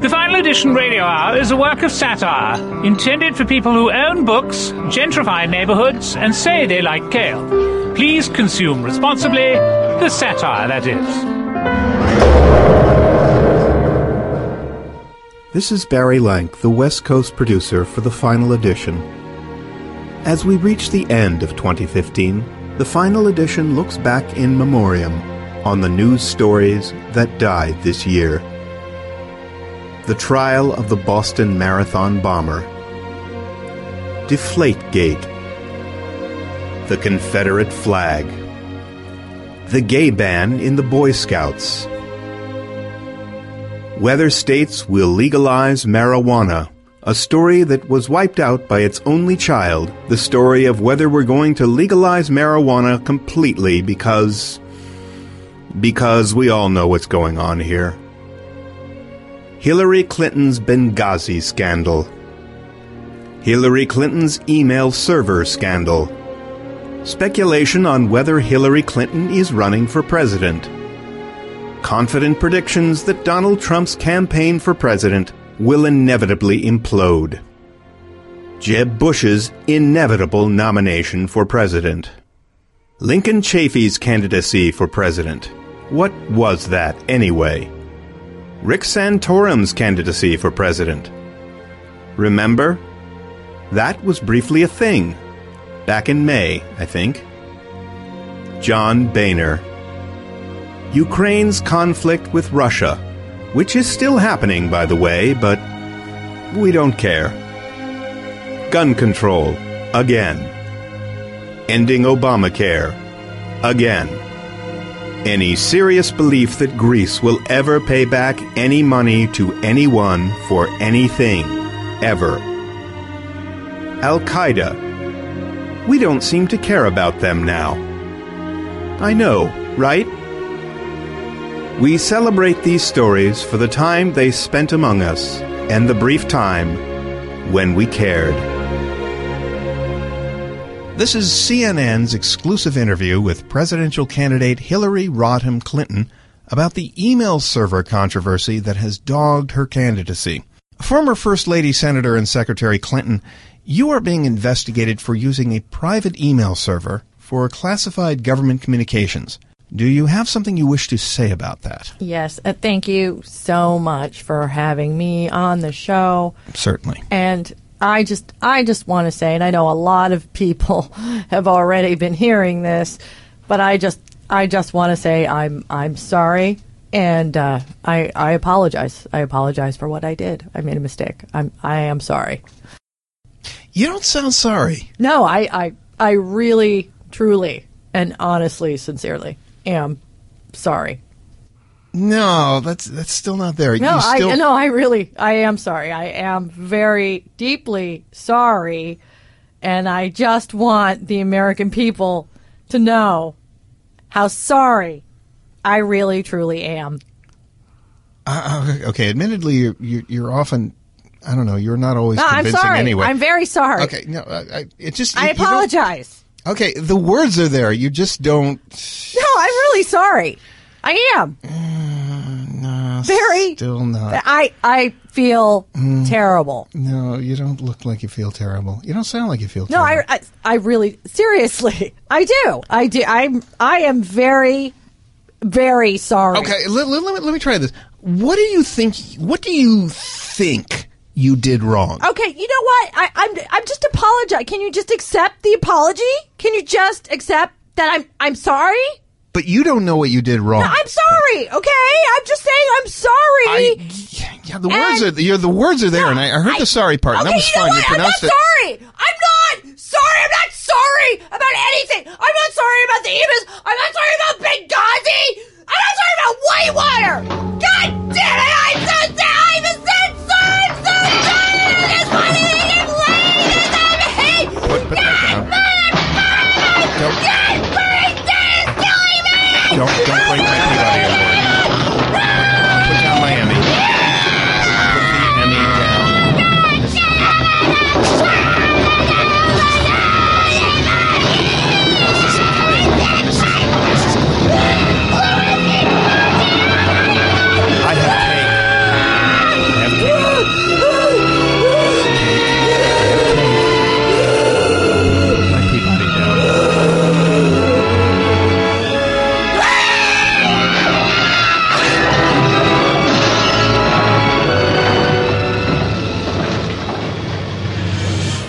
The Final Edition Radio Hour is a work of satire intended for people who own books, gentrify neighborhoods, and say they like kale. Please consume responsibly the satire, that is. This is Barry Lank, the West Coast producer for the final edition. As we reach the end of 2015, the final edition looks back in memoriam on the news stories that died this year. The trial of the Boston Marathon bomber, Deflategate, the Confederate flag, the gay ban in the Boy Scouts, whether states will legalize marijuana, a story that was wiped out by its only child, the story of whether we're going to legalize marijuana completely because. because we all know what's going on here. Hillary Clinton's Benghazi scandal. Hillary Clinton's email server scandal. Speculation on whether Hillary Clinton is running for president. Confident predictions that Donald Trump's campaign for president will inevitably implode. Jeb Bush's inevitable nomination for president. Lincoln Chafee's candidacy for president. What was that, anyway? Rick Santorum's candidacy for president. Remember? That was briefly a thing. Back in May, I think. John Boehner. Ukraine's conflict with Russia, which is still happening, by the way, but we don't care. Gun control, again. Ending Obamacare, again. Any serious belief that Greece will ever pay back any money to anyone for anything, ever. Al Qaeda. We don't seem to care about them now. I know, right? We celebrate these stories for the time they spent among us and the brief time when we cared. This is CNN's exclusive interview with presidential candidate Hillary Rodham Clinton about the email server controversy that has dogged her candidacy. Former First Lady Senator and Secretary Clinton, you are being investigated for using a private email server for classified government communications. Do you have something you wish to say about that? Yes, uh, thank you so much for having me on the show. Certainly. And I just I just want to say and I know a lot of people have already been hearing this, but I just I just want to say I'm I'm sorry and uh, I I apologize. I apologize for what I did. I made a mistake. I'm I am sorry. You don't sound sorry. No, I I I really truly and honestly sincerely am sorry. No, that's that's still not there. No, still- I no, I really, I am sorry. I am very deeply sorry, and I just want the American people to know how sorry I really, truly am. Uh, okay, admittedly, you're, you're you're often, I don't know, you're not always No, I'm sorry. anyway. I'm very sorry. okay, no, I, I, it just I apologize. Okay, the words are there. You just don't. No, I'm really sorry. I am No, very. Still not. I I feel Mm. terrible. No, you don't look like you feel terrible. You don't sound like you feel No, terrible. I, I I really seriously I do. I do. I'm I am very very sorry. Okay, let, let, let me, let me try this. What do you think? What do you think you did wrong? Okay, you know what? I, I'm I'm just apologize. Can you just accept the apology? Can you just accept that I'm I'm sorry? But you don't know what you did wrong. I'm sorry. Okay, I'm just saying I'm sorry. I- yeah, the words And- are you're, the words are there, and I, I heard I- the sorry part. Okay, that was you know fine. what? You I'm not pronounced it. sorry. I'm not sorry. I'm not sorry about anything. I'm not sorry about the emails. I'm not sorry about Benghazi. I'm not sorry about Whitewater. God damn it! I'm so sorry. I'm so sorry. I'm so sorry. I just want to get laid. I'm hate. Put, put don't, don't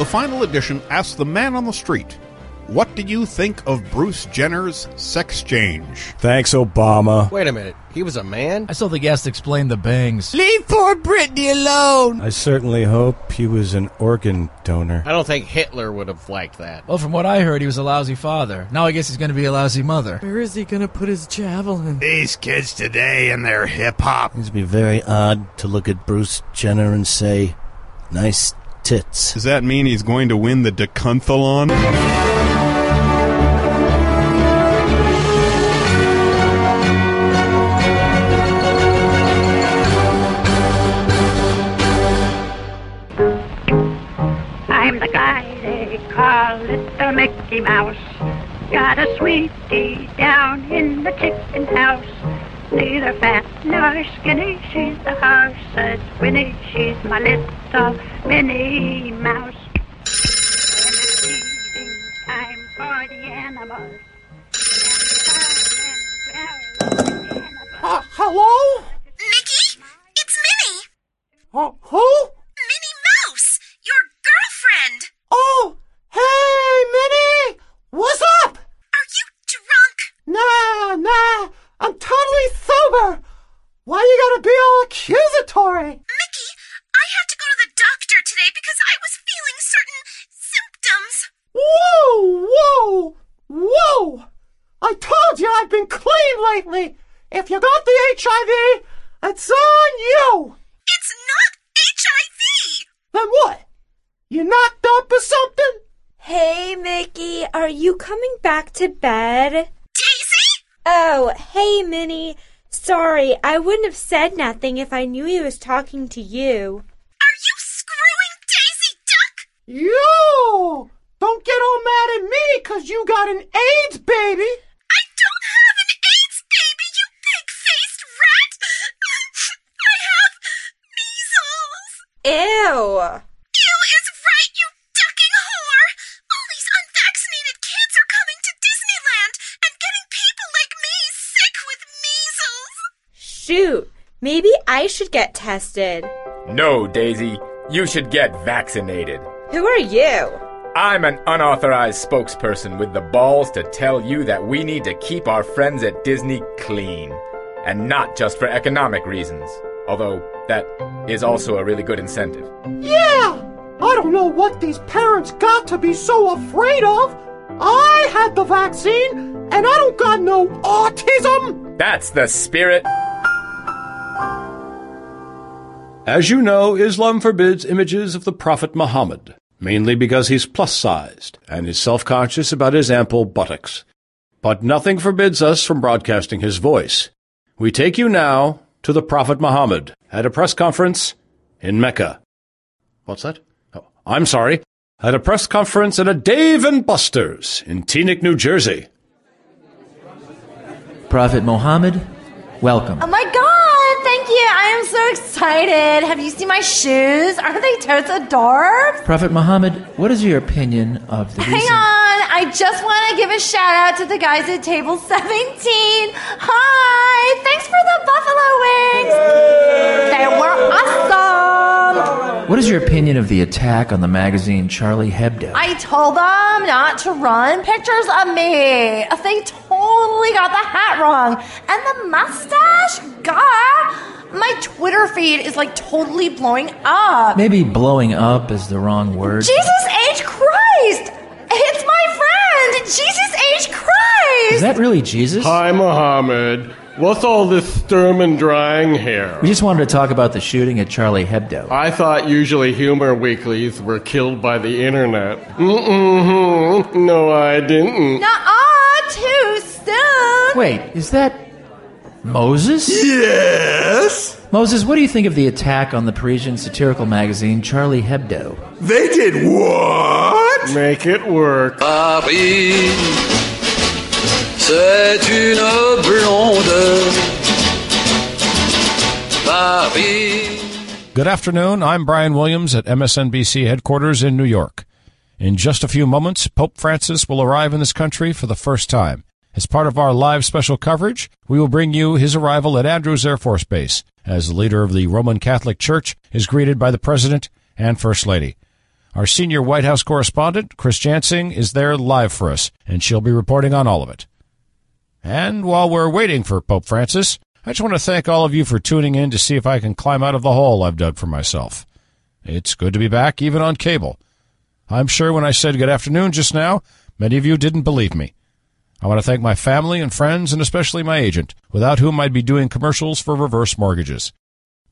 final edition asks the man on the street, What do you think of Bruce Jenner's sex change? Thanks, Obama. Wait a minute. He was a man? I saw the guest explain the bangs. Leave poor Britney alone. I certainly hope he was an organ donor. I don't think Hitler would have liked that. Well, from what I heard, he was a lousy father. Now I guess he's going to be a lousy mother. Where is he gonna put his javelin? These kids today and their hip hop. It'd be very odd to look at Bruce Jenner and say, nice tits. Does that mean he's going to win the decathlon? I'm the guy they call Little Mickey Mouse. Got a sweetie down in the chicken house. Neither fat nor skinny, she's the house says Winnie. She's my little Minnie Mouse. When it's feeding time for the animals. Uh, hello? Mickey, it's Minnie. Uh, who? Minnie Mouse, your girlfriend. Oh, hey, Minnie! What's up? Are you drunk? Nah, nah, I'm totally sober. Why you gotta be all accusatory? Mickey, I had to go to the doctor today because I was feeling certain symptoms. Whoa, whoa, whoa! I told you I've been clean lately. If you got the HIV, it's on you. It's not HIV. Then what? You knocked up or something? Hey, Mickey, are you coming back to bed? Daisy? Oh, hey, Minnie. Sorry, I wouldn't have said nothing if I knew he was talking to you. Are you screwing Daisy Duck? Yo! Don't get all mad at me 'cause you got an AIDS baby. I don't have an AIDS baby, you pig-faced rat. I have measles. Ew. Maybe I should get tested. No, Daisy. You should get vaccinated. Who are you? I'm an unauthorized spokesperson with the balls to tell you that we need to keep our friends at Disney clean. And not just for economic reasons. Although, that is also a really good incentive. Yeah! I don't know what these parents got to be so afraid of. I had the vaccine, and I don't got no autism. That's the spirit. As you know, Islam forbids images of the Prophet Muhammad, mainly because he's plus sized and is self conscious about his ample buttocks. But nothing forbids us from broadcasting his voice. We take you now to the Prophet Muhammad at a press conference in Mecca. What's that? Oh, I'm sorry. At a press conference at a Dave and Buster's in Teaneck, New Jersey. Prophet Muhammad, welcome. My god, thank you. I am so excited. Have you seen my shoes? Aren't they totes adorbs? Prophet Muhammad, what is your opinion of the Hang recent... on, I just want to give a shout out to the guys at table 17. Hi, thanks for the buffalo wings. They were awesome. What is your opinion of the attack on the magazine Charlie Hebdo? I told them not to run pictures of me. They totally got the hat wrong. And the mustache? God, my Twitter feed is like totally blowing up. Maybe blowing up is the wrong word. Jesus H. Christ! It's my friend, Jesus H. Christ! Is that really Jesus? Hi, Mohammed. What's all this sturm and drang here? We just wanted to talk about the shooting at Charlie Hebdo. I thought usually humor weeklies were killed by the internet. Mm-mm-hmm. No, I didn't. Nuh-uh, too soon. Wait, is that Moses? Yes. Moses, what do you think of the attack on the Parisian satirical magazine Charlie Hebdo? They did what? Make it work. Ah, Paris, c'est une blonde. Paris. Good afternoon. I'm Brian Williams at MSNBC headquarters in New York. In just a few moments, Pope Francis will arrive in this country for the first time. As part of our live special coverage, we will bring you his arrival at Andrews Air Force Base as the leader of the Roman Catholic Church is greeted by the President and First Lady. Our senior White House correspondent, Chris Jansing, is there live for us, and she'll be reporting on all of it. And while we're waiting for Pope Francis, I just want to thank all of you for tuning in to see if I can climb out of the hole I've dug for myself. It's good to be back, even on cable. I'm sure when I said good afternoon just now, many of you didn't believe me. I want to thank my family and friends, and especially my agent, without whom I'd be doing commercials for reverse mortgages.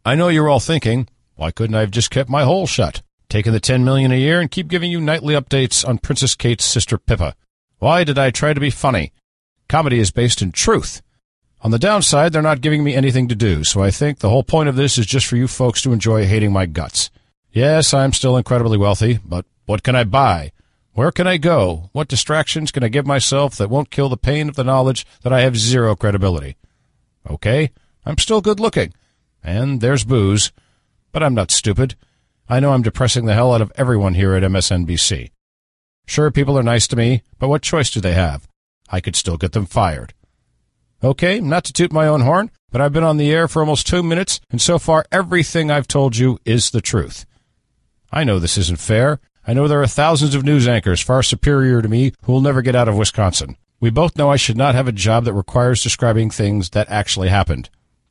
I know you're all thinking, why couldn't I have just kept my hole shut, taken the ten million a year, and keep giving you nightly updates on Princess Kate's sister Pippa? Why did I try to be funny? Comedy is based in truth. On the downside, they're not giving me anything to do, so I think the whole point of this is just for you folks to enjoy hating my guts. Yes, I'm still incredibly wealthy, but what can I buy? Where can I go? What distractions can I give myself that won't kill the pain of the knowledge that I have zero credibility? Okay, I'm still good looking. And there's booze. But I'm not stupid. I know I'm depressing the hell out of everyone here at MSNBC. Sure, people are nice to me, but what choice do they have? I could still get them fired. Okay, not to toot my own horn, but I've been on the air for almost two minutes, and so far everything I've told you is the truth. I know this isn't fair. I know there are thousands of news anchors far superior to me who will never get out of Wisconsin. We both know I should not have a job that requires describing things that actually happened.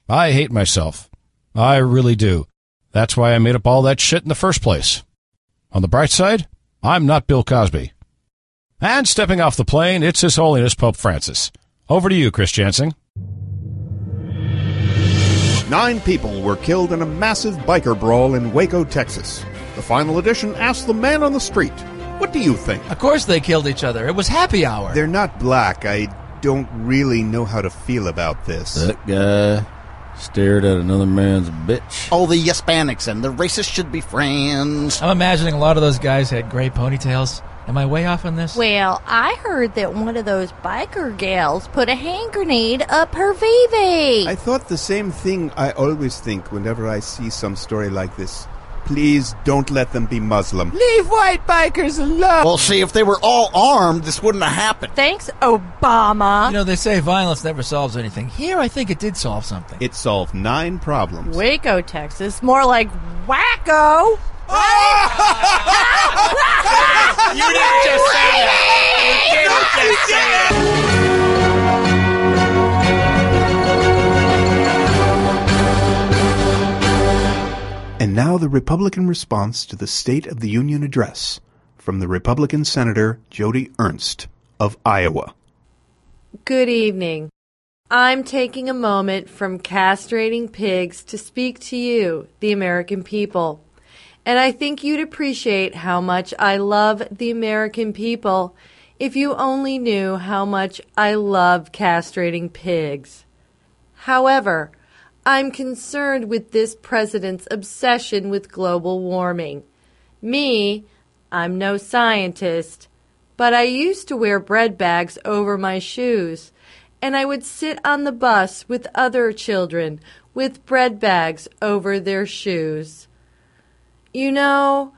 I hate myself. I really do. That's why I made up all that shit in the first place. On the bright side, I'm not Bill Cosby. And stepping off the plane, it's His Holiness Pope Francis. Over to you, Chris Jansing. Nine people were killed in a massive biker brawl in Waco, Texas. The final edition asked the man on the street, What do you think? Of course they killed each other. It was happy hour. They're not black. I don't really know how to feel about this. That guy stared at another man's bitch. All the Hispanics and the racists should be friends. I'm imagining a lot of those guys had gray ponytails. Am I way off on this? Well, I heard that one of those biker gals put a hand grenade up her VV. I thought the same thing I always think whenever I see some story like this. Please don't let them be Muslim. Leave white bikers alone. Well, see, if they were all armed, this wouldn't have happened. Thanks, Obama. You know, they say violence never solves anything. Here, I think it did solve something. It solved nine problems. Waco, Texas. More like wacko. You didn't just say that. You didn't just say it. And now the Republican response to the State of the Union address from the Republican Senator Joni Ernst of Iowa. Good evening. I'm taking a moment from castrating pigs to speak to you, the American people. And I think you'd appreciate how much I love the American people if you only knew how much I love castrating pigs. However, I'm concerned with this president's obsession with global warming. Me, I'm no scientist, but I used to wear bread bags over my shoes, and I would sit on the bus with other children with bread bags over their shoes. You know,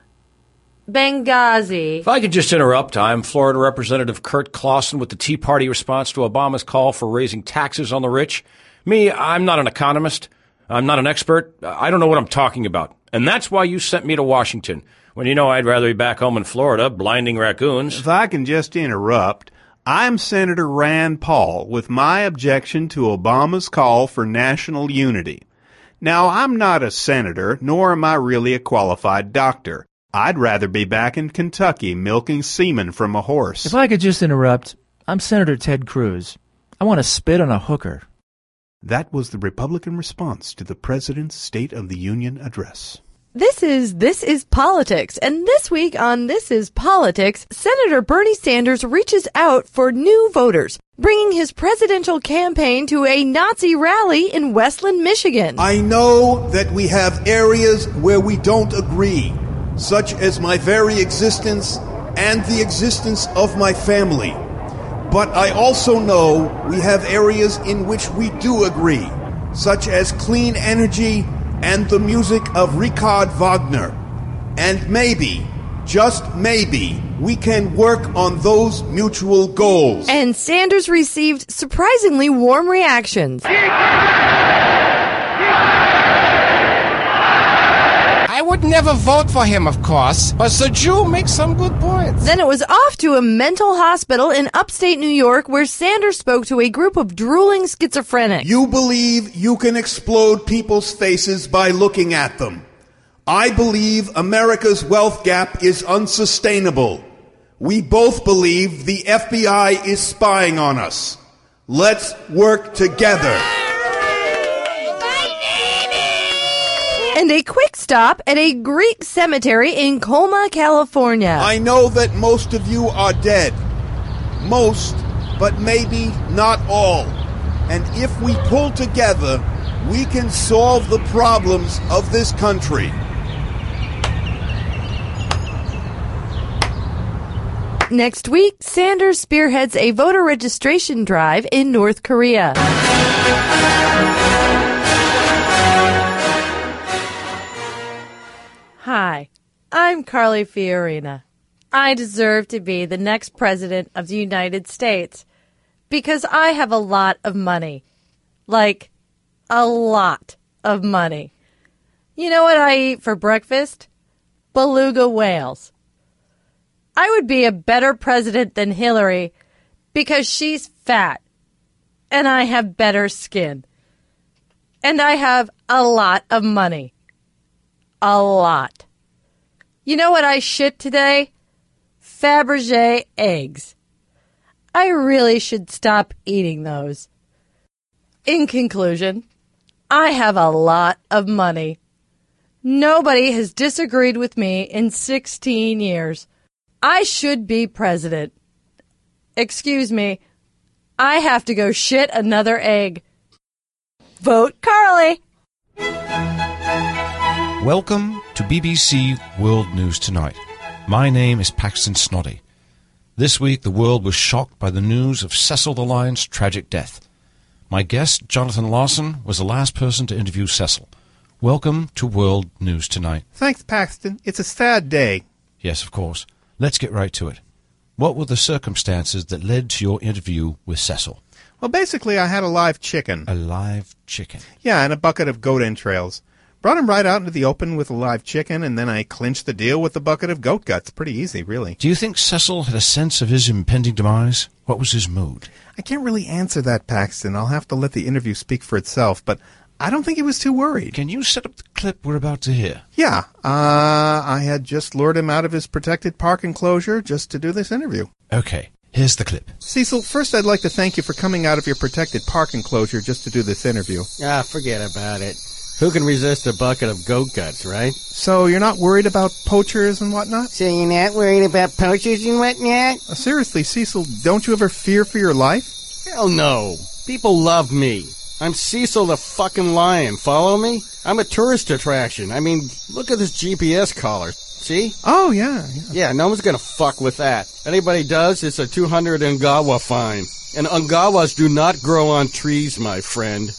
Benghazi. If I could just interrupt, I'm Florida Representative Curt Clawson with the Tea Party response to Obama's call for raising taxes on the rich. Me, I'm not an economist. I'm not an expert. I don't know what I'm talking about. And that's why you sent me to Washington, when you know I'd rather be back home in Florida, blinding raccoons. If I can just interrupt, I'm Senator Rand Paul with my objection to Obama's call for national unity. Now, I'm not a senator, nor am I really a qualified doctor. I'd rather be back in Kentucky milking semen from a horse. If I could just interrupt, I'm Senator Ted Cruz. I want to spit on a hooker. That was the Republican response to the President's State of the Union address. This is This is Politics, and this week on This is Politics, Senator Bernie Sanders reaches out for new voters, bringing his presidential campaign to a Nazi rally in Westland, Michigan. I know that we have areas where we don't agree, such as my very existence and the existence of my family. But I also know we have areas in which we do agree, such as clean energy and the music of Richard Wagner. And maybe, just maybe, we can work on those mutual goals. And Sanders received surprisingly warm reactions. I wouldn't never vote for him, of course, but the Jew makes some good points. Then it was off to a mental hospital in upstate New York where Sanders spoke to a group of drooling schizophrenics. You believe you can explode people's faces by looking at them. I believe America's wealth gap is unsustainable. We both believe the FBI is spying on us. Let's work together. And a quick stop at a Greek cemetery in Colma, California. I know that most of you are dead. Most, but maybe not all. And if we pull together, we can solve the problems of this country. Next week, Sanders spearheads a voter registration drive in North Korea. Hi, I'm Carly Fiorina. I deserve to be the next president of the United States because I have a lot of money. Like, a lot of money. You know what I eat for breakfast? Beluga whales. I would be a better president than Hillary because she's fat and I have better skin. And I have a lot of money. A lot. You know what I shit today? Fabergé eggs. I really should stop eating those. In conclusion, I have a lot of money. Nobody has disagreed with me in 16 years. I should be president. Excuse me. I have to go shit another egg. Vote Carly. Welcome to BBC World News Tonight. My name is Paxton Snoddy. This week, the world was shocked by the news of Cecil the Lion's tragic death. My guest, Jonathan Lawson, was the last person to interview Cecil. Welcome to World News Tonight. Thanks, Paxton. It's a sad day. Yes, of course. Let's get right to it. What were the circumstances that led to your interview with Cecil? Well, basically, I had a live chicken. A live chicken? Yeah, and a bucket of goat entrails. Brought him right out into the open with a live chicken, and then I clinched the deal with a bucket of goat guts. Pretty easy, really. Do you think Cecil had a sense of his impending demise? What was his mood? I can't really answer that, Paxton. I'll have to let the interview speak for itself, but I don't think he was too worried. Can you set up the clip we're about to hear? Yeah, uh, I had just lured him out of his protected park enclosure just to do this interview. Okay, here's the clip. Cecil, first I'd like to thank you for coming out of your protected park enclosure just to do this interview. Ah, forget about it. Who can resist a bucket of goat guts, right? So you're not worried about poachers and whatnot? So you're not worried about poachers and whatnot? Uh, seriously, Cecil, don't you ever fear for your life? Hell no. People love me. I'm Cecil the fucking lion. Follow me? I'm a tourist attraction. I mean, look at this GPS collar. See? Oh, yeah. Yeah, yeah no one's gonna fuck with that. Anybody does, it's a 200 Ungawa fine. And Ungawas do not grow on trees, my friend.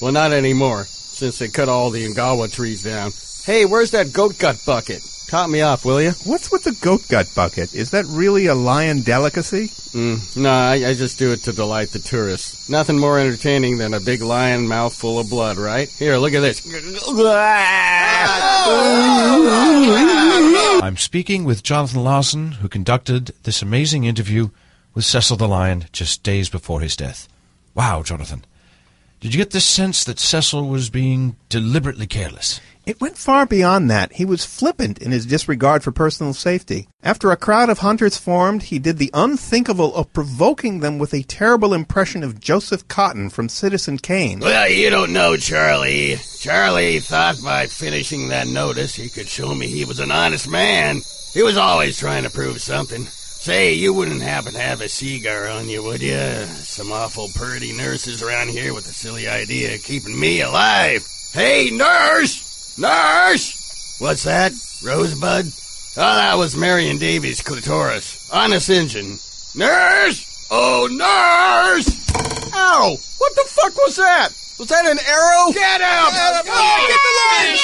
Well, not anymore, since they cut all the Ungawa trees down. Hey, where's that goat gut bucket? Top me off, will you? What's with the goat gut bucket? Is that really a lion delicacy? Mm, no, I, I just do it to delight the tourists. Nothing more entertaining than a big lion mouth full of blood, right? Here, look at this. I'm speaking with Jonathan Lawson, who conducted this amazing interview with Cecil the Lion just days before his death. Wow, Jonathan. Did you get the sense that Cecil was being deliberately careless? It went far beyond that. He was flippant in his disregard for personal safety. After a crowd of hunters formed, he did the unthinkable of provoking them with a terrible impression of Joseph Cotten from Citizen Kane. Well, you don't know Charlie. Charlie thought by finishing that notice he could show me he was an honest man. He was always trying to prove something. Say, you wouldn't happen to have a cigar on you, would you? Some awful purty nurses around here with a silly idea of keeping me alive. Hey, nurse! Nurse! What's that? Rosebud? Oh, that was Marion Davies' clitoris. Honest engine. Nurse! Oh, nurse! Ow! What the fuck was that? Was that an arrow? Get him! Get him! Oh, get the line!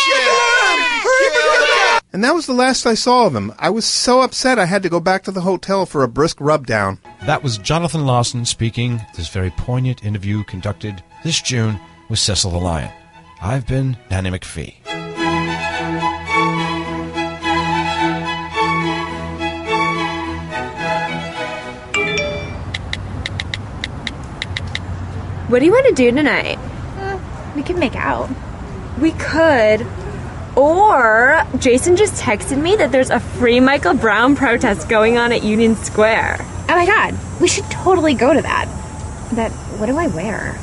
Get the line! And that was the last I saw of him. I was so upset I had to go back to the hotel for a brisk rub down. That was Jonathan Lawson speaking. This very poignant interview conducted this June with Cecil the Lion. I've been Nanny McPhee. What do you want to do tonight? Uh, we can make out. We could, or Jason just texted me that there's a free Michael Brown protest going on at Union Square. Oh my god, we should totally go to that. But what do I wear?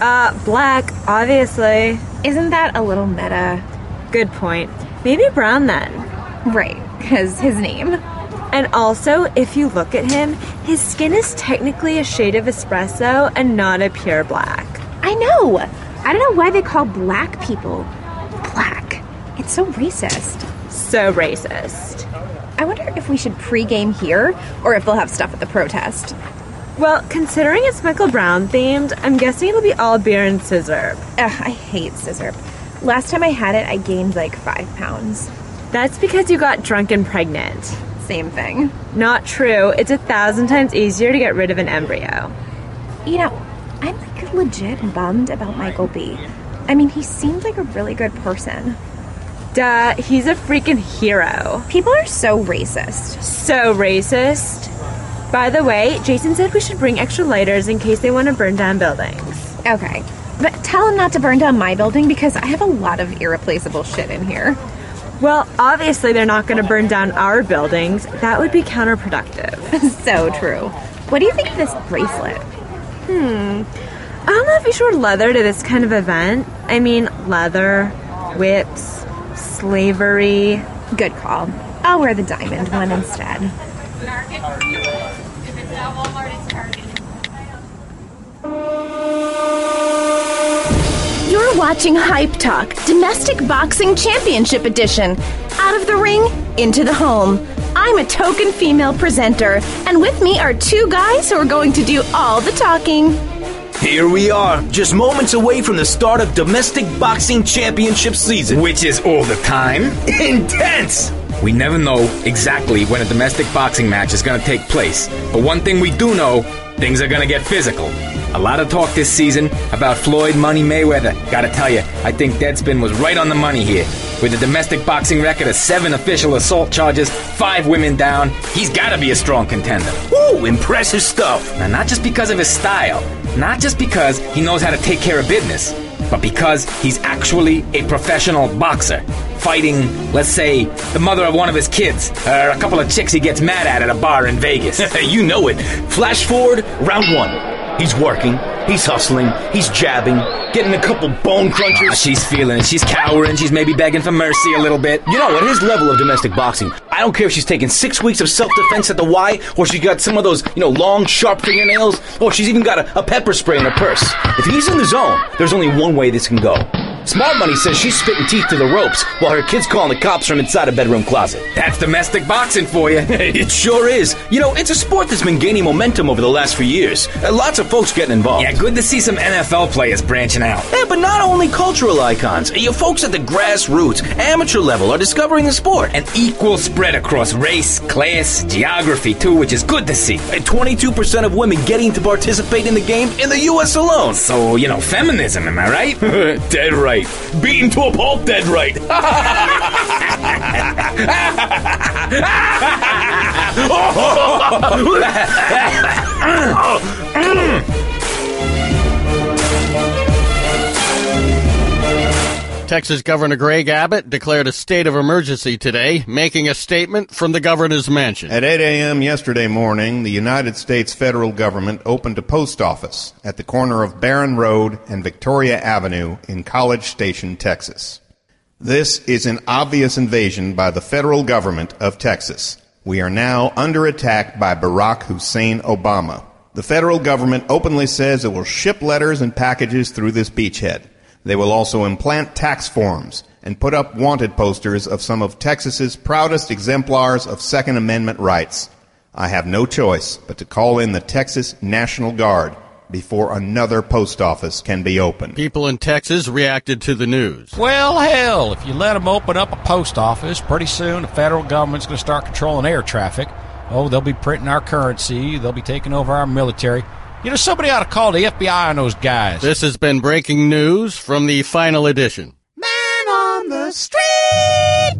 Uh, black, obviously. Isn't that a little meta? Good point. Maybe brown then. Right, because his name. And also, if you look at him, his skin is technically a shade of espresso and not a pure black. I know! I don't know why they call black people. It's so racist. So racist. I wonder if we should pregame here or if they'll have stuff at the protest. Well, considering it's Michael Brown themed, I'm guessing it'll be all beer and scissor. Ugh, I hate scissor. Last time I had it, I gained like five pounds. That's because you got drunk and pregnant. Same thing. Not true. It's a thousand times easier to get rid of an embryo. You know, I'm like legit bummed about Michael B. I mean, he seemed like a really good person. Duh, he's a freaking hero. People are so racist. So racist. By the way, Jason said we should bring extra lighters in case they want to burn down buildings. Okay. But tell him not to burn down my building because I have a lot of irreplaceable shit in here. Well, obviously they're not going to burn down our buildings. That would be counterproductive. so true. What do you think of this bracelet? Hmm. I don't know if you should wear leather to this kind of event. I mean, leather, whips, slavery. Good call. I'll wear the diamond one instead. You're watching Hype Talk, Domestic Boxing Championship Edition. Out of the ring, into the home. I'm a token female presenter, and with me are two guys who are going to do all the talking. Here we are, just moments away from the start of Domestic Boxing Championship season. Which is all the time intense! We never know exactly when a domestic boxing match is going to take place. But one thing we do know things are going to get physical. A lot of talk this season about Floyd Money Mayweather. Gotta tell you, I think Deadspin was right on the money here. With a domestic boxing record of seven official assault charges, five women down, he's gotta be a strong contender. Woo, impressive stuff. Now, not just because of his style, not just because he knows how to take care of business, but because he's actually a professional boxer. Fighting, let's say, the mother of one of his kids, or a couple of chicks he gets mad at at a bar in Vegas. you know it. Flash forward, round one. He's working, he's hustling, he's jabbing, getting a couple bone crunchers. Ah, she's feeling it. She's cowering. She's maybe begging for mercy a little bit. You know, at his level of domestic boxing, I don't care if she's taking six weeks of self defense at the Y, or she's got some of those, you know, long, sharp fingernails, or she's even got a, a pepper spray in her purse. If he's in the zone, there's only one way this can go. Smart Money says she's spitting teeth to the ropes while her kid's calling the cops from inside a bedroom closet. That's domestic boxing for you. it sure is. You know, it's a sport that's been gaining momentum over the last few years. Uh, lots of folks getting involved. Yeah, good to see some NFL players branching out. Yeah, but not only cultural icons. Your folks at the grassroots, amateur level are discovering the sport. An equal spread across race, class, geography, too, which is good to see. And 22% of women getting to participate in the game in the U.S. alone. So, you know, feminism, am I right? Dead right. Beaten to a pulp, dead right. Texas Governor Greg Abbott declared a state of emergency today, making a statement from the governor's mansion. At 8 a.m. yesterday morning, the United States federal government opened a post office at the corner of Barron Road and Victoria Avenue in College Station, Texas. This is an obvious invasion by the federal government of Texas. We are now under attack by Barack Hussein Obama. The federal government openly says it will ship letters and packages through this beachhead. They will also implant tax forms and put up wanted posters of some of Texas's proudest exemplars of Second Amendment rights. I have no choice but to call in the Texas National Guard before another post office can be opened. People in Texas reacted to the news. Well, hell, if you let them open up a post office, pretty soon the federal government's going to start controlling air traffic. Oh, they'll be printing our currency, they'll be taking over our military. You know, somebody ought to call the FBI on those guys. This has been breaking news from the final edition. Man on the street!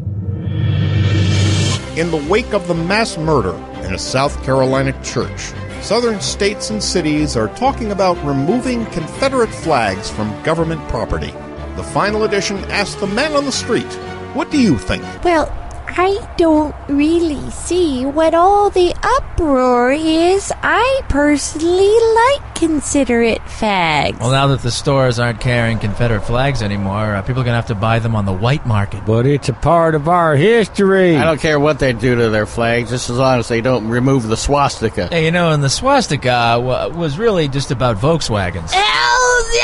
In the wake of the mass murder in a South Carolina church, Southern states and cities are talking about removing Confederate flags from government property. The final edition asks the man on the street, What do you think? Well, I don't really see what all the uproar is. I personally like Confederate fags. Well, now that the stores aren't carrying Confederate flags anymore, uh, people are going to have to buy them on the white market. But it's a part of our history. I don't care what they do to their flags, just as long as they don't remove the swastika. Hey, you know, and the swastika wa- was really just about Volkswagens. Hell yeah!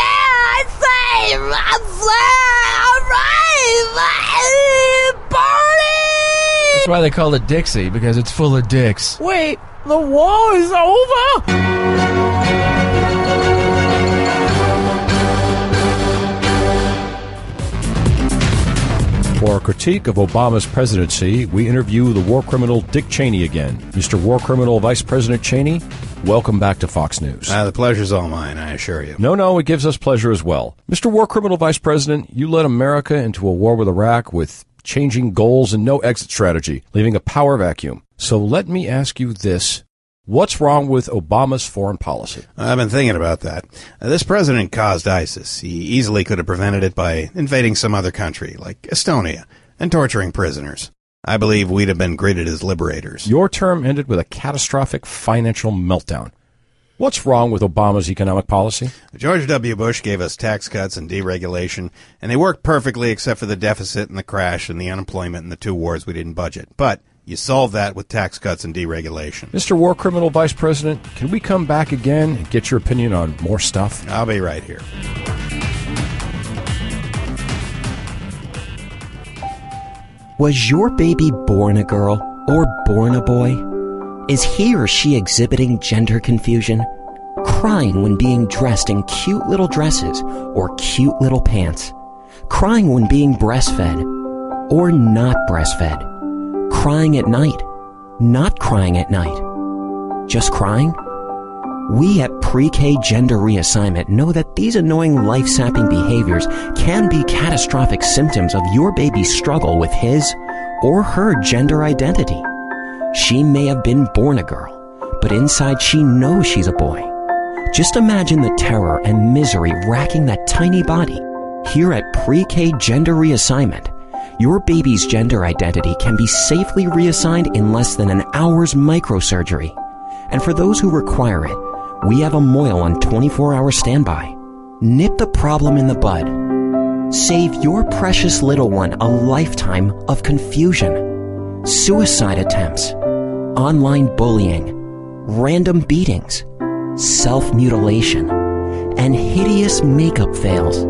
I say my flag! Alright! Party! That's why they call it Dixie, because it's full of dicks. Wait, the war is over? For a critique of Obama's presidency, we interview the war criminal Dick Cheney again. Mr. War Criminal Vice President Cheney, welcome back to Fox News. Ah, the pleasure's all mine, I assure you. No, no, it gives us pleasure as well. Mr. War Criminal Vice President, you led America into a war with Iraq with changing goals and no exit strategy, leaving a power vacuum. So let me ask you this. What's wrong with Obama's foreign policy? I've been thinking about that. Uh, this president caused ISIS. He easily could have prevented it by invading some other country, like Estonia, and torturing prisoners. I believe we'd have been greeted as liberators. Your term ended with a catastrophic financial meltdown. What's wrong with Obama's economic policy? George W. Bush gave us tax cuts and deregulation, and they worked perfectly except for the deficit and the crash and the unemployment and the two wars we didn't budget. But you solve that with tax cuts and deregulation. Mr. War Criminal Vice President, can we come back again and get your opinion on more stuff? I'll be right here. Was your baby born a girl or born a boy? Is he or she exhibiting gender confusion? Crying when being dressed in cute little dresses or cute little pants? Crying when being breastfed or not breastfed? Crying at night? Not crying at night? Just crying? We at Pre-K Gender Reassignment know that these annoying life-sapping behaviors can be catastrophic symptoms of your baby's struggle with his or her gender identity. She may have been born a girl, but inside she knows she's a boy. Just imagine the terror and misery racking that tiny body. Here at Pre-K Gender Reassignment, your baby's gender identity can be safely reassigned in less than an hour's microsurgery. And for those who require it, we have a mohel on 24 hour standby. Nip the problem in the bud. Save your precious little one a lifetime of confusion, suicide attempts, online bullying, random beatings, self mutilation, and hideous makeup fails.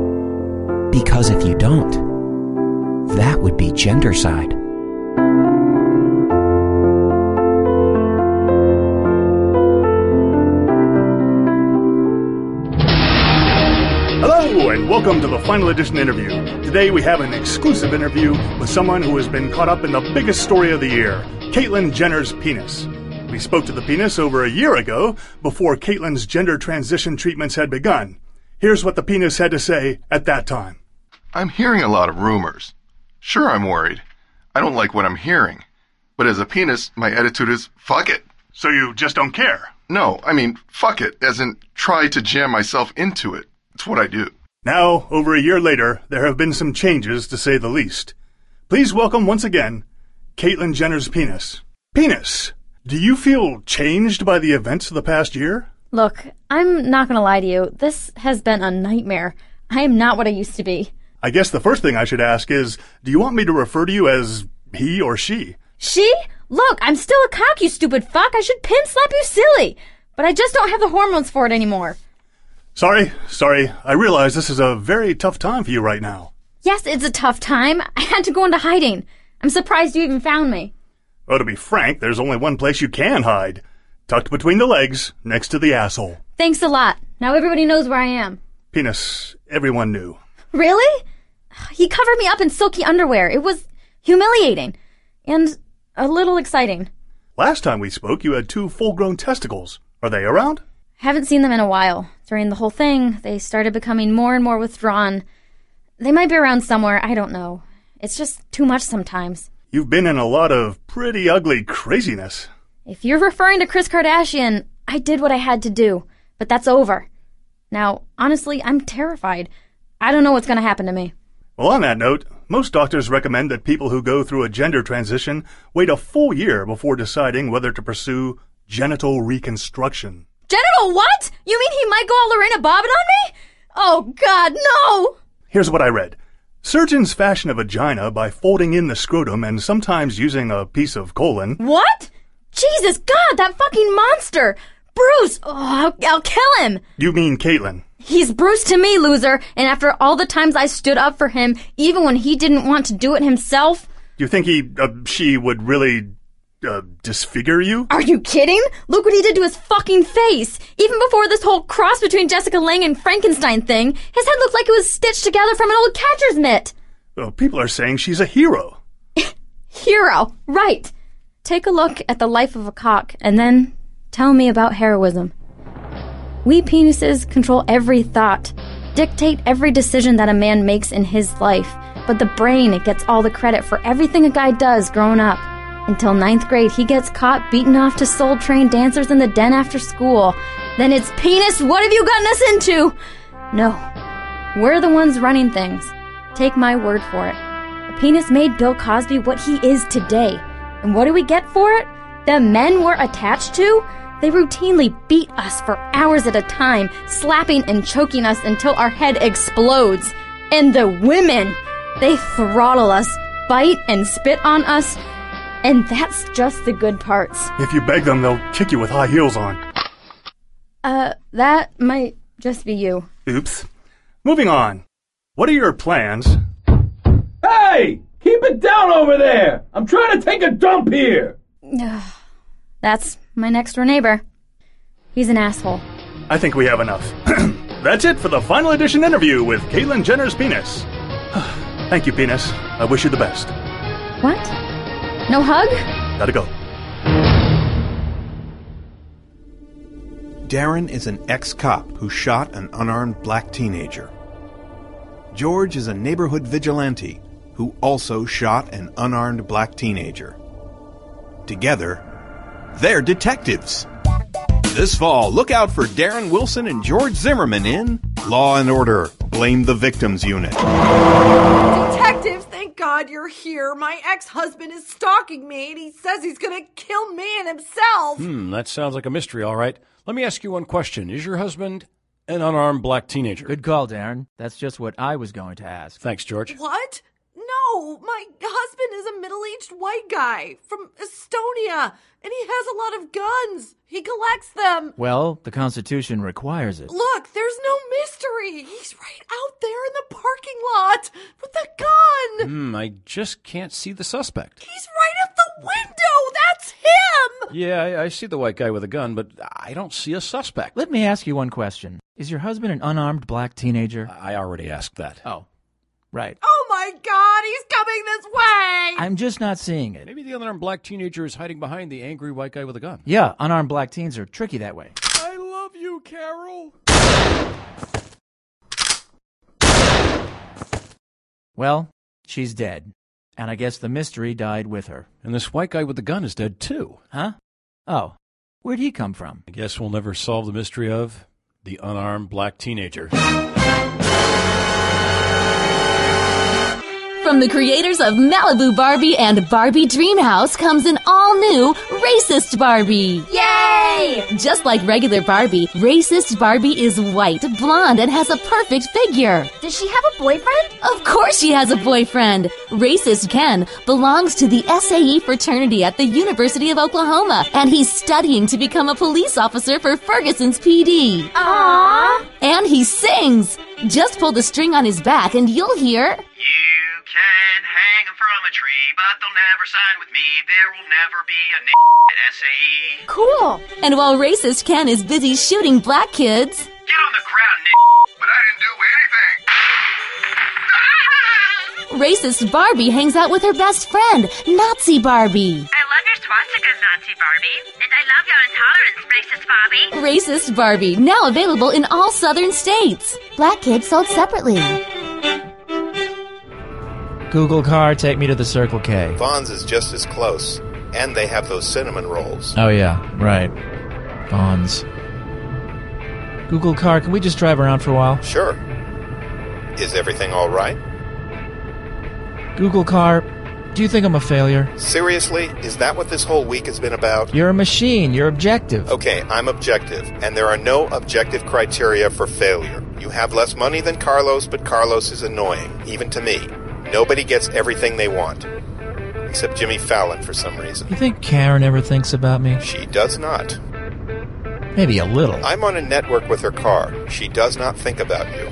Because if you don't, that would be gendercide. Hello, and welcome to the final edition interview. Today we have an exclusive interview with someone who has been caught up in the biggest story of the year Caitlyn Jenner's penis. We spoke to the penis over a year ago, before Caitlyn's gender transition treatments had begun. Here's what the penis had to say at that time. I'm hearing a lot of rumors. Sure, I'm worried. I don't like what I'm hearing. But as a penis, my attitude is fuck it. So you just don't care? No, I mean, fuck it, as in try to jam myself into it. It's what I do. Now, over a year later, there have been some changes to say the least. Please welcome once again Caitlyn Jenner's penis. Penis, do you feel changed by the events of the past year? Look, I'm not gonna lie to you. This has been a nightmare. I am not what I used to be. I guess the first thing I should ask is do you want me to refer to you as he or she? She? Look, I'm still a cock, you stupid fuck. I should pin slap you silly. But I just don't have the hormones for it anymore. Sorry, sorry. I realize this is a very tough time for you right now. Yes, it's a tough time. I had to go into hiding. I'm surprised you even found me. Oh, to be frank, there's only one place you can hide tucked between the legs, next to the asshole. Thanks a lot. Now everybody knows where I am. Penis, everyone knew. Really? He covered me up in silky underwear. It was humiliating. And a little exciting. Last time we spoke, you had two full grown testicles. Are they around? Haven't seen them in a while. During the whole thing, they started becoming more and more withdrawn. They might be around somewhere, I don't know. It's just too much sometimes. You've been in a lot of pretty ugly craziness. If you're referring to Kris Kardashian, I did what I had to do, but that's over. Now, honestly, I'm terrified. I don't know what's going to happen to me. Well, on that note, most doctors recommend that people who go through a gender transition wait a full year before deciding whether to pursue genital reconstruction. Genital what? You mean he might go all Lorena Bobbitt on me? Oh, God, no! Here's what I read. Surgeons fashion a vagina by folding in the scrotum and sometimes using a piece of colon. What? Jesus, God, that fucking monster! Bruce! Oh, I'll, I'll kill him! You mean Caitlyn? He's Bruce to me, loser, and after all the times I stood up for him, even when he didn't want to do it himself. You think he, uh, she would really, uh, disfigure you? Are you kidding? Look what he did to his fucking face! Even before this whole cross between Jessica Lange and Frankenstein thing, his head looked like it was stitched together from an old catcher's mitt! Well, people are saying she's a hero. Hero, right. Take a look at the life of a cock, and then tell me about heroism. We penises control every thought, dictate every decision that a man makes in his life, but the brain gets all the credit for everything a guy does growing up. Until ninth grade, he gets caught beaten off to soul train dancers in the den after school. Then it's penis, what have you gotten us into? No. We're the ones running things. Take my word for it. A penis made Bill Cosby what he is today. And what do we get for it? The men we're attached to? They routinely beat us for hours at a time, slapping and choking us until our head explodes. And the women, they throttle us, bite and spit on us, and that's just the good parts. If you beg them, they'll kick you with high heels on. Uh, that might just be you. Oops. Moving on. What are your plans? Hey! Keep it down over there! I'm trying to take a dump here! That's my next door neighbor. He's an asshole. I think we have enough. That's it for the final edition interview with Caitlyn Jenner's penis. Thank you, penis. I wish you the best. What? No hug? Gotta go. Darren is an ex cop who shot an unarmed black teenager. George is a neighborhood vigilante who also shot an unarmed black teenager. Together, they're detectives. This fall, look out for Darren Wilson and George Zimmerman in Law and Order Blame the Victims Unit. Detectives, thank God you're here. My ex husband is stalking me and he says he's gonna kill me and himself. Hmm, that sounds like a mystery, all right. Let me ask you one question. Is your husband an unarmed black teenager? Good call, Darren. That's just what I was going to ask. Thanks, George. What? No, my husband is a middle aged white guy from Estonia and he has a lot of guns. He collects them. Well, the Constitution requires it. Look, there's no mystery. He's right out there in the parking lot with a gun. Hmm, I just can't see the suspect. He's right at the window. That's him. Yeah, I, I see the white guy with a gun, but I don't see a suspect. Let me ask you one question. Is your husband an unarmed black teenager? I already asked that. Oh, right. Oh my God, he's coming this way. I'm just not seeing it. Maybe the unarmed black teenager is hiding behind the angry white guy with a gun. Yeah, unarmed black teens are tricky that way. I love you, Carol. Well, she's dead. And I guess the mystery died with her. And this white guy with the gun is dead too. Huh? Oh, where'd he come from? I guess we'll never solve the mystery of the unarmed black teenager. From the creators of Malibu Barbie and Barbie Dreamhouse comes an all new Racist Barbie. Yay! Just like regular Barbie, Racist Barbie is white, blonde, and has a perfect figure. Does she have a boyfriend? Of course she has a boyfriend. Racist Ken belongs to the SAE fraternity at the University of Oklahoma, and he's studying to become a police officer for Ferguson's PD. Aww! And he sings! Just pull the string on his back and you'll hear. You can hang 'em from a tree, but they'll never sign with me. There will never be a n- at. SAE. Cool! And while Racist Ken is busy shooting black kids, Get on the ground, n- But I didn't do anything. Racist Barbie hangs out with her best friend, Nazi Barbie. I love your swastikas, Nazi Barbie. And I love your intolerance, racist Barbie. Racist Barbie, now available in all southern states. Black kids sold separately. Google car, take me to the Circle K. Vons is just as close, and they have those cinnamon rolls. Oh, yeah, right. Bonds. Google car, can we just drive around for a while? Sure. Is everything all right? Google car, do you think I'm a failure? Seriously, is that what this whole week has been about? You're a machine. You're objective. Okay, I'm objective, and there are no objective criteria for failure. You have less money than Carlos, but Carlos is annoying, even to me. Nobody gets everything they want. Except Jimmy Fallon for some reason. You think Karen ever thinks about me? She does not. Maybe a little. I'm on a network with her car. She does not think about you.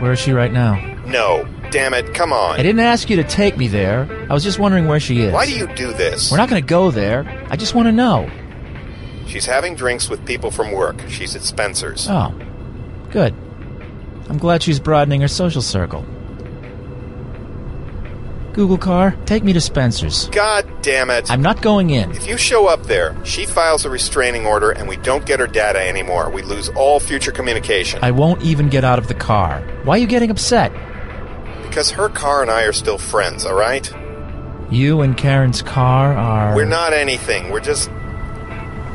Where is she right now? No. Damn it, come on. I didn't ask you to take me there. I was just wondering where she is. Why do you do this? We're not going to go there. I just want to know. She's having drinks with people from work. She's at Spencer's. Oh, good. I'm glad she's broadening her social circle. Google car, take me to Spencer's. God damn it. I'm not going in. If you show up there, she files a restraining order and we don't get her data anymore. We lose all future communication. I won't even get out of the car. Why are you getting upset? Because her car and I are still friends, alright? You and Karen's car are. We're not anything. We're just.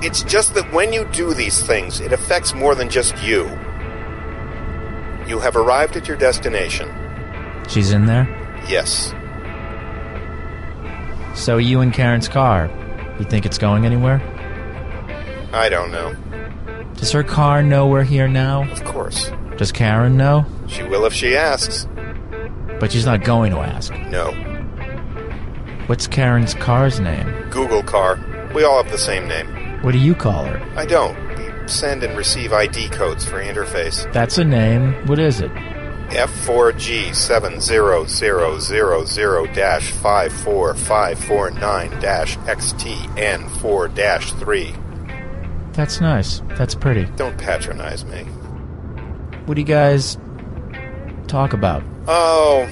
It's just that when you do these things, it affects more than just you. You have arrived at your destination. She's in there? Yes. So you and Karen's car. You think it's going anywhere? I don't know. Does her car know we're here now? Of course. Does Karen know? She will if she asks. But she's not going to ask. No. What's Karen's car's name? Google car. We all have the same name. What do you call her? I don't. We send and receive ID codes for interface. That's a name. What is it? F4G7000-54549-XTN4-3. That's nice. That's pretty. Don't patronize me. What do you guys talk about? Oh,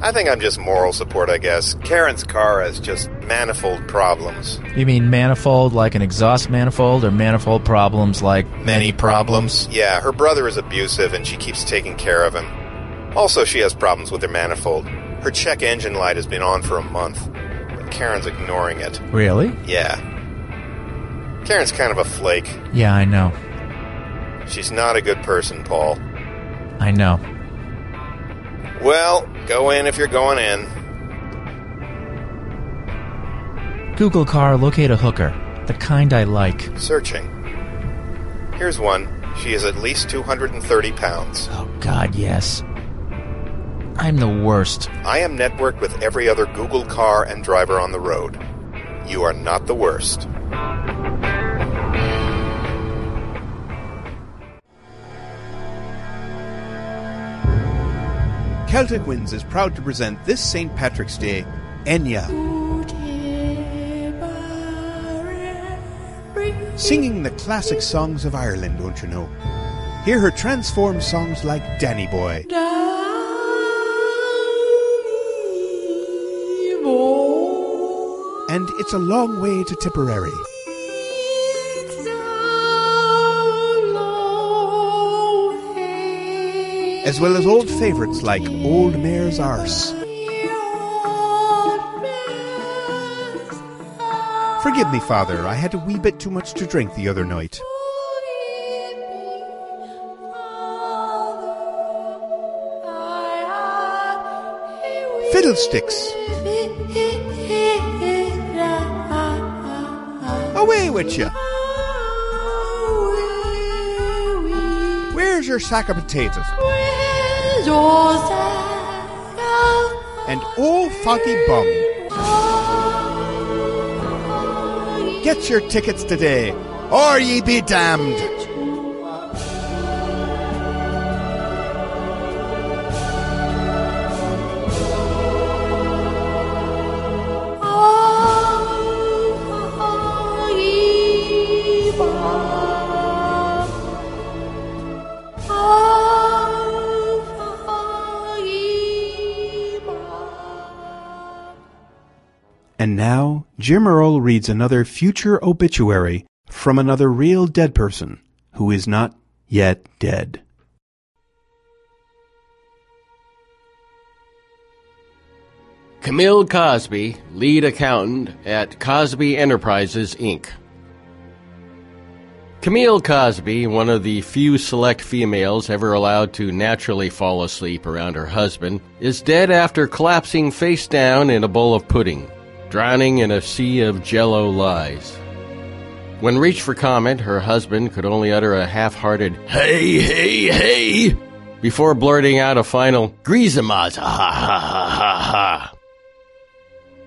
I think I'm just moral support, I guess. Karen's car has just manifold problems. You mean manifold like an exhaust manifold, or manifold problems like Many problems. Yeah, her brother is abusive and she keeps taking care of him. Also, she has problems with her manifold. Her check engine light has been on for a month. But Karen's ignoring it. Really? Yeah. Karen's kind of a flake. Yeah, I know. She's not a good person, Paul. I know. Well, go in if you're going in. Google car, locate a hooker. The kind I like. Searching. Here's one. She is at least 230 pounds. Oh, God, yes. I'm the worst. I am networked with every other Google car and driver on the road. You are not the worst. Celtic Winds is proud to present this St. Patrick's Day Enya. Singing the classic songs of Ireland, don't you know? Hear her transform songs like Danny Boy. And It's a Long Way to Tipperary. As well as old favourites like Old Mare's Arse. Forgive me, Father, I had a wee bit too much to drink the other night. Fiddlesticks! Away with you! Where's your sack of potatoes? And oh, foggy bum! Get your tickets today, or ye be damned! Jim Earl reads another future obituary from another real dead person who is not yet dead. Camille Cosby, lead accountant at Cosby Enterprises, Inc. Camille Cosby, one of the few select females ever allowed to naturally fall asleep around her husband, is dead after collapsing face down in a bowl of pudding, drowning in a sea of jello lies. When reached for comment, her husband could only utter a half hearted, hey, hey, hey, before blurting out a final, Griezema's, ha ha ha ha ha.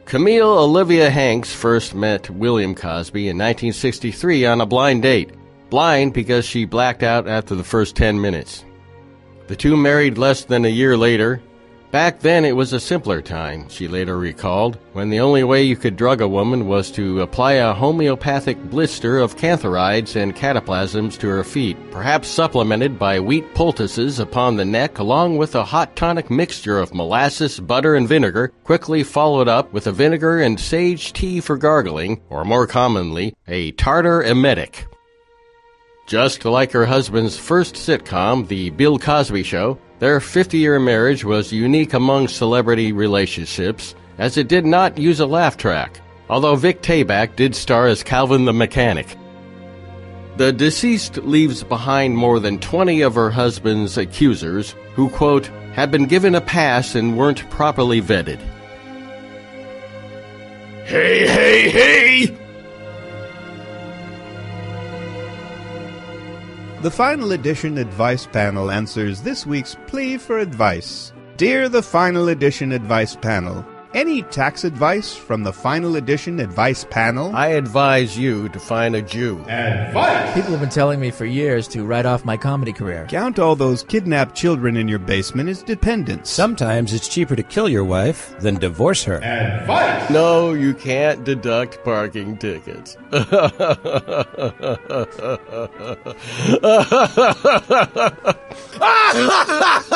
Camille Olivia Hanks first met William Cosby in 1963 on a blind date. Blind because she blacked out after the first 10 minutes. The two married less than a year later. Back then it was a simpler time, she later recalled, when the only way you could drug a woman was to apply a homeopathic blister of cantharides and cataplasms to her feet, perhaps supplemented by wheat poultices upon the neck along with a hot tonic mixture of molasses, butter, and vinegar, quickly followed up with a vinegar and sage tea for gargling, or more commonly, a tartar emetic. Just like her husband's first sitcom, The Bill Cosby Show, their 50 year marriage was unique among celebrity relationships, as it did not use a laugh track, although Vic Tayback did star as Calvin the Mechanic. The deceased leaves behind more than 20 of her husband's accusers who, quote, had been given a pass and weren't properly vetted. Hey, hey, hey! The final edition advice panel answers this week's plea for advice. Dear the final edition advice panel, any tax advice from the final edition advice panel? I advise you to find a Jew. Advice! People have been telling me for years to write off my comedy career. Count all those kidnapped children in your basement as dependents. Sometimes it's cheaper to kill your wife than divorce her. Advice! No, you can't deduct parking tickets.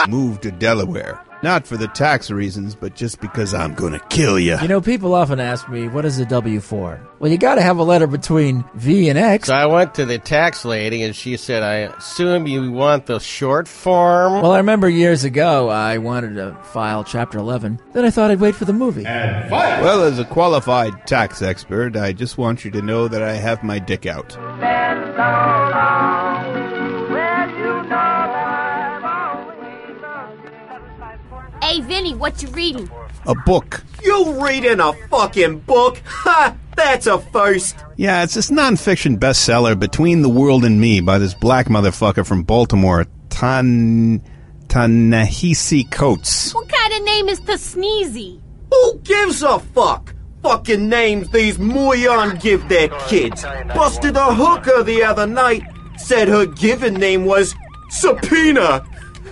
Move to Delaware. Not for the tax reasons, but just because I'm gonna kill you. You know, people often ask me, what is a W for? Well, you gotta have a letter between V and X. So I went to the tax lady and she said, I assume you want the short form? Well, I remember years ago I wanted to file Chapter 11. Then I thought I'd wait for the movie. Well, as a qualified tax expert, I just want you to know that I have my dick out. Hey, Vinny, what you reading? A book. You reading a fucking book? Ha! That's a first. Yeah, it's this nonfiction bestseller, Between the World and Me, by this black motherfucker from Baltimore, Tan Ta-Nehisi Coates. What kind of name is the Sneezy? Who gives a fuck? Fucking names these Muyan give their kids. Busted a hooker the other night. Said her given name was Subpoena.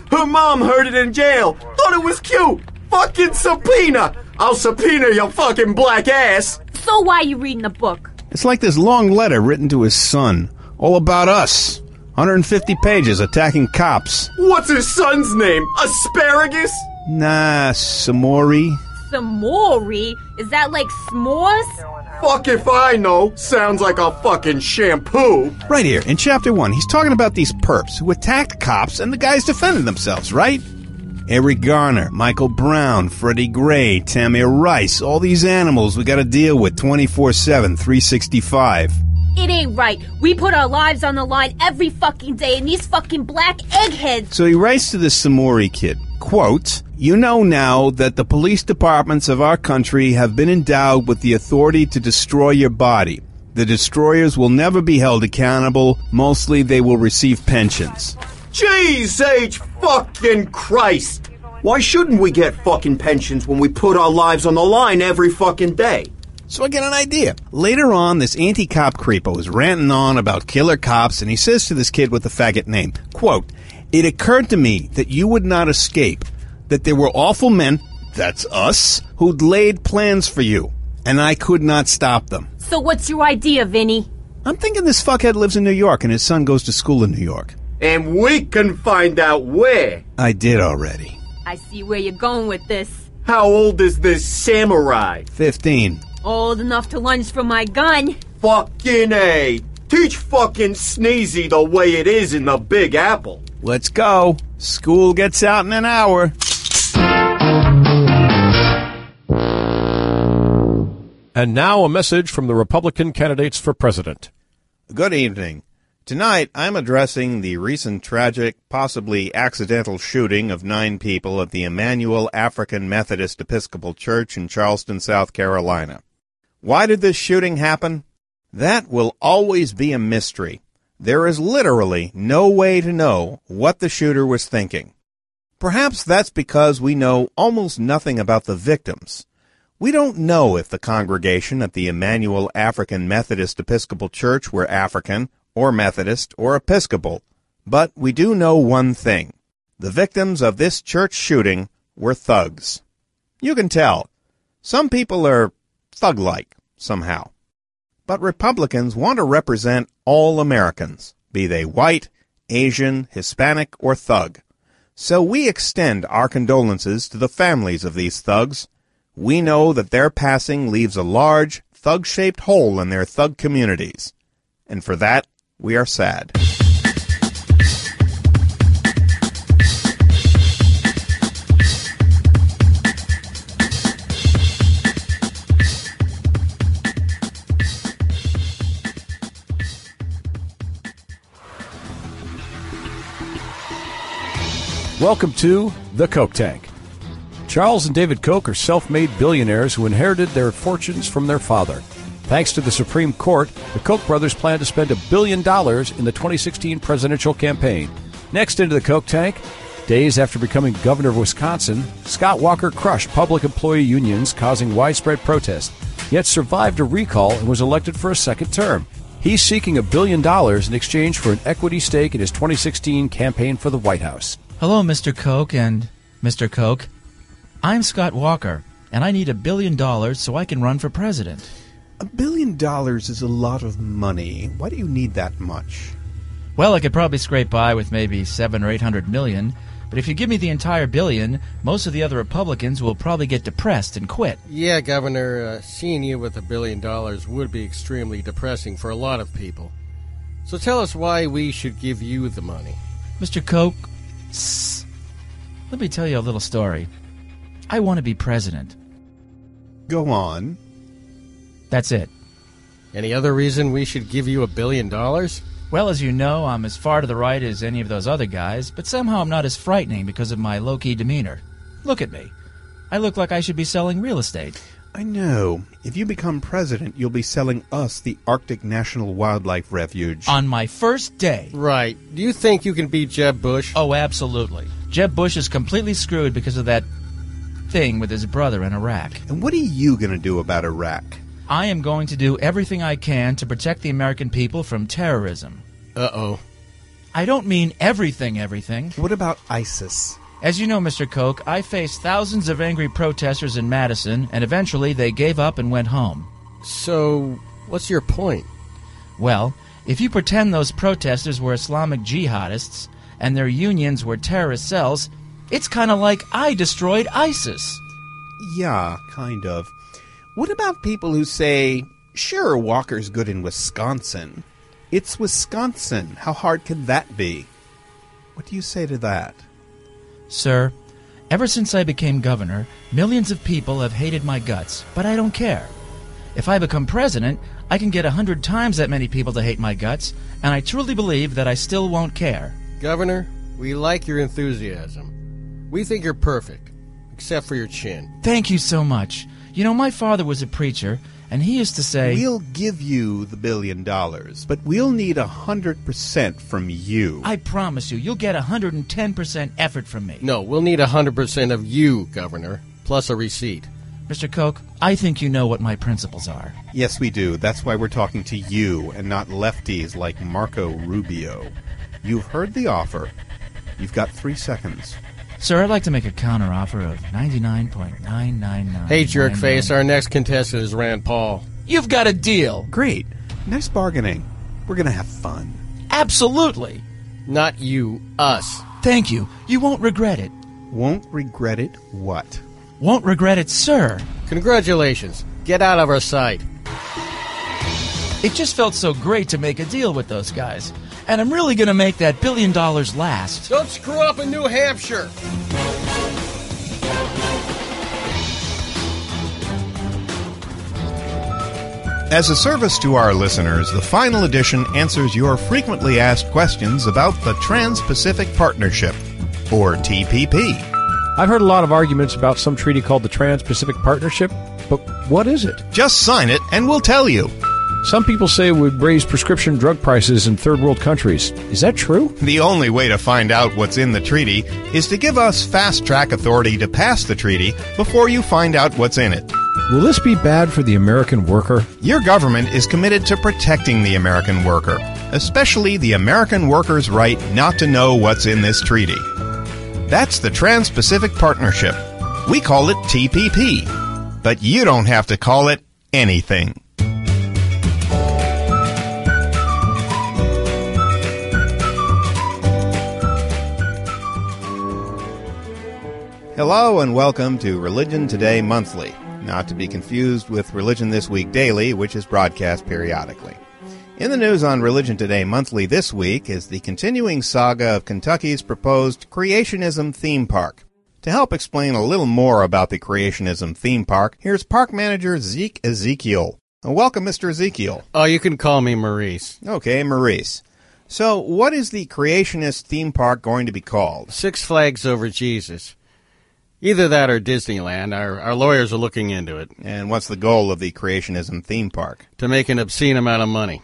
Her mom heard it in jail. Thought it was cute. Fucking subpoena. I'll subpoena your fucking black ass. So why are you reading the book? It's like this long letter written to his son, all about us. 150 pages attacking cops. What's his son's name? Asparagus? Nah, Samori. Samori? Is that like s'mores? Fuck if I know. Sounds like a fucking shampoo. Right here, in chapter one, he's talking about these perps who attacked cops and the guys defended themselves, right? Eric Garner, Michael Brown, Freddie Gray, Tamir Rice, all these animals we gotta deal with 24 7, 365. It ain't right. We put our lives on the line every fucking day, and these fucking black eggheads. So he writes to this Samori kid, quote, You know now that the police departments of our country have been endowed with the authority to destroy your body. The destroyers will never be held accountable. Mostly they will receive pensions. Jeez H fucking Christ. Why shouldn't we get fucking pensions when we put our lives on the line every fucking day? So I get an idea. Later on, this anti-cop creepo is ranting on about killer cops, and he says to this kid with the faggot name, quote, It occurred to me that you would not escape, that there were awful men, that's us, who'd laid plans for you, and I could not stop them. So what's your idea, Vinny? I'm thinking this fuckhead lives in New York and his son goes to school in New York. And we can find out where. I did already. I see where you're going with this. How old is this samurai? 15. Old enough to lunge for my gun. Fucking A. Teach fucking Sneezy the way it is in the Big Apple. Let's go. School gets out in an hour. And now a message from the Republican candidates for president. Good evening. Tonight, I'm addressing the recent tragic, possibly accidental shooting of nine people at the Emanuel African Methodist Episcopal Church in Charleston, South Carolina. Why did this shooting happen? That will always be a mystery. There is literally no way to know what the shooter was thinking. Perhaps that's because we know almost nothing about the victims. We don't know if the congregation at the Emanuel African Methodist Episcopal Church were African or Methodist or Episcopal, but we do know one thing. The victims of this church shooting were thugs. You can tell. Some people are thug-like, somehow. But Republicans want to represent all Americans, be they white, Asian, Hispanic, or thug. So we extend our condolences to the families of these thugs. We know that their passing leaves a large, thug-shaped hole in their thug communities. And for that, we are sad. Welcome to The Koch Tank. Charles and David Koch are self made billionaires who inherited their fortunes from their father. Thanks to the Supreme Court, the Koch brothers plan to spend a billion dollars in the 2016 presidential campaign. Next into the Koch Tank, days after becoming governor of Wisconsin, Scott Walker crushed public employee unions, causing widespread protest, yet survived a recall and was elected for a second term. He's seeking a billion dollars in exchange for an equity stake in his 2016 campaign for the White House. Hello, Mr. Koch and Mr. Koch. I'm Scott Walker, and I need a billion dollars so I can run for president. A billion dollars is a lot of money. Why do you need that much? Well, I could probably scrape by with maybe seven or eight hundred million, but if you give me the entire billion, most of the other Republicans will probably get depressed and quit. Yeah, Governor, uh, seeing you with a billion dollars would be extremely depressing for a lot of people. So tell us why we should give you the money. Mr. Koch, Sss. let me tell you a little story. I want to be president. Go on. That's it. Any other reason we should give you a billion dollars? Well, as you know, I'm as far to the right as any of those other guys, but somehow I'm not as frightening because of my low key demeanor. Look at me. I look like I should be selling real estate. I know. If you become president, you'll be selling us the Arctic National Wildlife Refuge. On my first day. Right. Do you think you can beat Jeb Bush? Oh, absolutely. Jeb Bush is completely screwed because of that thing with his brother in Iraq. And what are you going to do about Iraq? I am going to do everything I can to protect the American people from terrorism. Uh oh. I don't mean everything, everything. What about ISIS? As you know, Mr. Koch, I faced thousands of angry protesters in Madison, and eventually they gave up and went home. So, what's your point? Well, if you pretend those protesters were Islamic jihadists and their unions were terrorist cells, it's kind of like I destroyed ISIS. Yeah, kind of. What about people who say, sure, Walker's good in Wisconsin? It's Wisconsin. How hard can that be? What do you say to that? Sir, ever since I became governor, millions of people have hated my guts, but I don't care. If I become president, I can get a hundred times that many people to hate my guts, and I truly believe that I still won't care. Governor, we like your enthusiasm. We think you're perfect, except for your chin. Thank you so much. You know, my father was a preacher, and he used to say, We'll give you the billion dollars, but we'll need a hundred percent from you. I promise you, you'll get a 110% effort from me. No, we'll need a 100% of you, Governor, plus a receipt. Mr. Koch, I think you know what my principles are. Yes, we do. That's why we're talking to you and not lefties like Marco Rubio. You've heard the offer. You've got three seconds. Sir, I'd like to make a counteroffer of 99.999. Hey, jerkface, our next contestant is Rand Paul. You've got a deal. Great. Nice bargaining. We're going to have fun. Absolutely. Not you, us. Thank you. You won't regret it. Won't regret it what? Won't regret it, sir. Congratulations. Get out of our sight. It just felt so great to make a deal with those guys. And I'm really going to make that billion dollars last. Don't screw up in New Hampshire. As a service to our listeners, the final edition answers your frequently asked questions about the Trans Pacific Partnership, or TPP. I've heard a lot of arguments about some treaty called the Trans Pacific Partnership, but what is it? Just sign it and we'll tell you. Some people say it would raise prescription drug prices in third world countries. Is that true? The only way to find out what's in the treaty is to give us fast track authority to pass the treaty before you find out what's in it. Will this be bad for the American worker? Your government is committed to protecting the American worker, especially the American worker's right not to know what's in this treaty. That's the Trans Pacific Partnership. We call it TPP. But you don't have to call it anything. Hello and welcome to Religion Today Monthly, not to be confused with Religion This Week Daily, which is broadcast periodically. In the news on Religion Today Monthly this week is the continuing saga of Kentucky's proposed creationism theme park. To help explain a little more about the creationism theme park, here's park manager Zeke Ezekiel. Welcome, Mr. Ezekiel. Oh, you can call me Maurice. Okay, Maurice. So, what is the creationist theme park going to be called? Six Flags Over Jesus. Either that or Disneyland. Our, our lawyers are looking into it. And what's the goal of the creationism theme park? To make an obscene amount of money.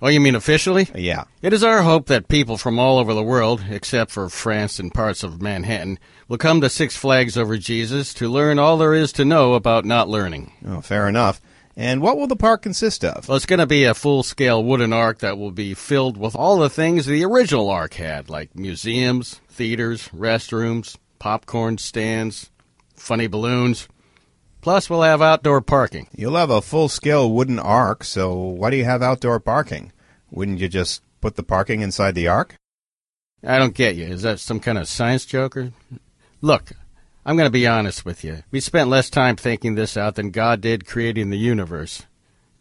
Oh, you mean officially? Uh, yeah. It is our hope that people from all over the world, except for France and parts of Manhattan, will come to Six Flags Over Jesus to learn all there is to know about not learning. Oh, fair enough. And what will the park consist of? Well, it's going to be a full scale wooden ark that will be filled with all the things the original ark had, like museums, theaters, restrooms, popcorn stands, funny balloons. Plus, we'll have outdoor parking. You'll have a full scale wooden ark, so why do you have outdoor parking? Wouldn't you just put the parking inside the ark? I don't get you. Is that some kind of science joke? Or... Look, I'm going to be honest with you. We spent less time thinking this out than God did creating the universe.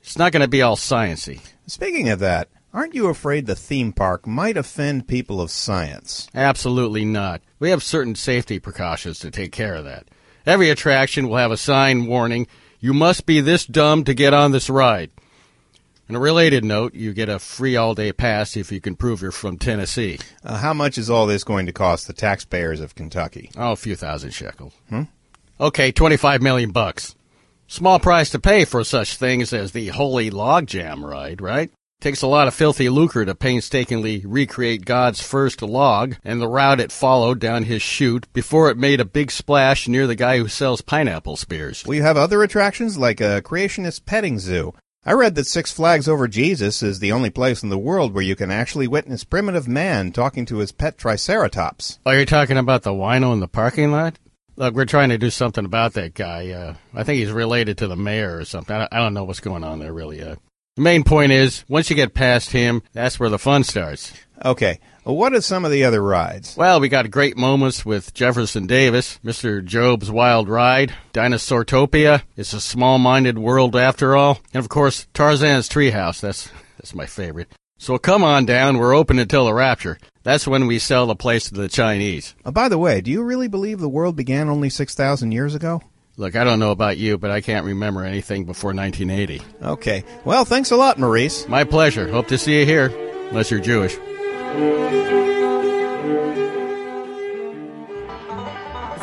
It's not going to be all sciency. Speaking of that, aren't you afraid the theme park might offend people of science? Absolutely not. We have certain safety precautions to take care of that. Every attraction will have a sign warning, you must be this dumb to get on this ride. On a related note, you get a free all day pass if you can prove you're from Tennessee. Uh, how much is all this going to cost the taxpayers of Kentucky? Oh, a few thousand shekels. Hmm? Okay, 25 million bucks. Small price to pay for such things as the Holy Logjam ride, right? Takes a lot of filthy lucre to painstakingly recreate God's first log and the route it followed down his chute before it made a big splash near the guy who sells pineapple spears. We have other attractions like a creationist petting zoo? I read that Six Flags Over Jesus is the only place in the world where you can actually witness primitive man talking to his pet triceratops. Oh, you're talking about the wino in the parking lot? Look, we're trying to do something about that guy. Uh, I think he's related to the mayor or something. I I don't know what's going on there, really. Uh, the main point is, once you get past him, that's where the fun starts. Okay, what are some of the other rides? Well, we got great moments with Jefferson Davis, Mr. Job's Wild Ride, Dinosaurtopia, It's a Small-Minded World After All, and of course, Tarzan's Treehouse. That's, that's my favorite. So come on down, we're open until the rapture. That's when we sell the place to the Chinese. Uh, by the way, do you really believe the world began only 6,000 years ago? Look, I don't know about you, but I can't remember anything before 1980. Okay. Well, thanks a lot, Maurice. My pleasure. Hope to see you here, unless you're Jewish.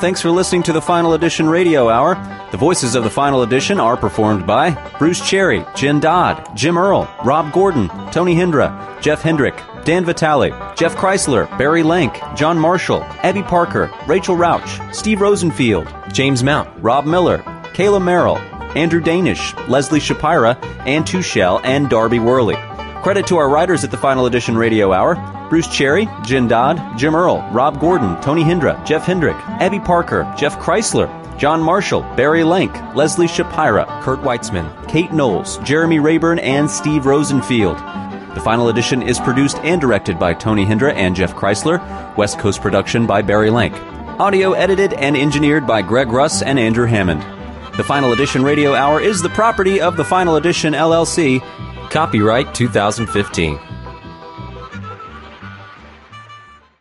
Thanks for listening to the Final Edition Radio Hour. The voices of the Final Edition are performed by Bruce Cherry, Jen Dodd, Jim Earl, Rob Gordon, Tony Hendra, Jeff Hendrick, Dan Vitale, Jeff Kreisler, Barry Lank, John Marshall, Abby Parker, Rachel Rauch, Steve Rosenfield, James Mount, Rob Miller, Kayla Merrill, Andrew Danish, Leslie Shapira, Ann Tushell, and Darby Worley. Credit to our writers at the Final Edition Radio Hour Bruce Cherry, Jen Dodd, Jim Earl, Rob Gordon, Tony Hendra, Jeff Hendrick, Abby Parker, Jeff Kreisler, John Marshall, Barry Lank, Leslie Shapira, Kurt Weitzman, Kate Knowles, Jeremy Rayburn, and Steve Rosenfield. The final edition is produced and directed by Tony Hendra and Jeff Kreisler, West Coast production by Barry Lank. Audio edited and engineered by Greg Russ and Andrew Hammond. The Final Edition Radio Hour is the property of the Final Edition LLC. Copyright 2015.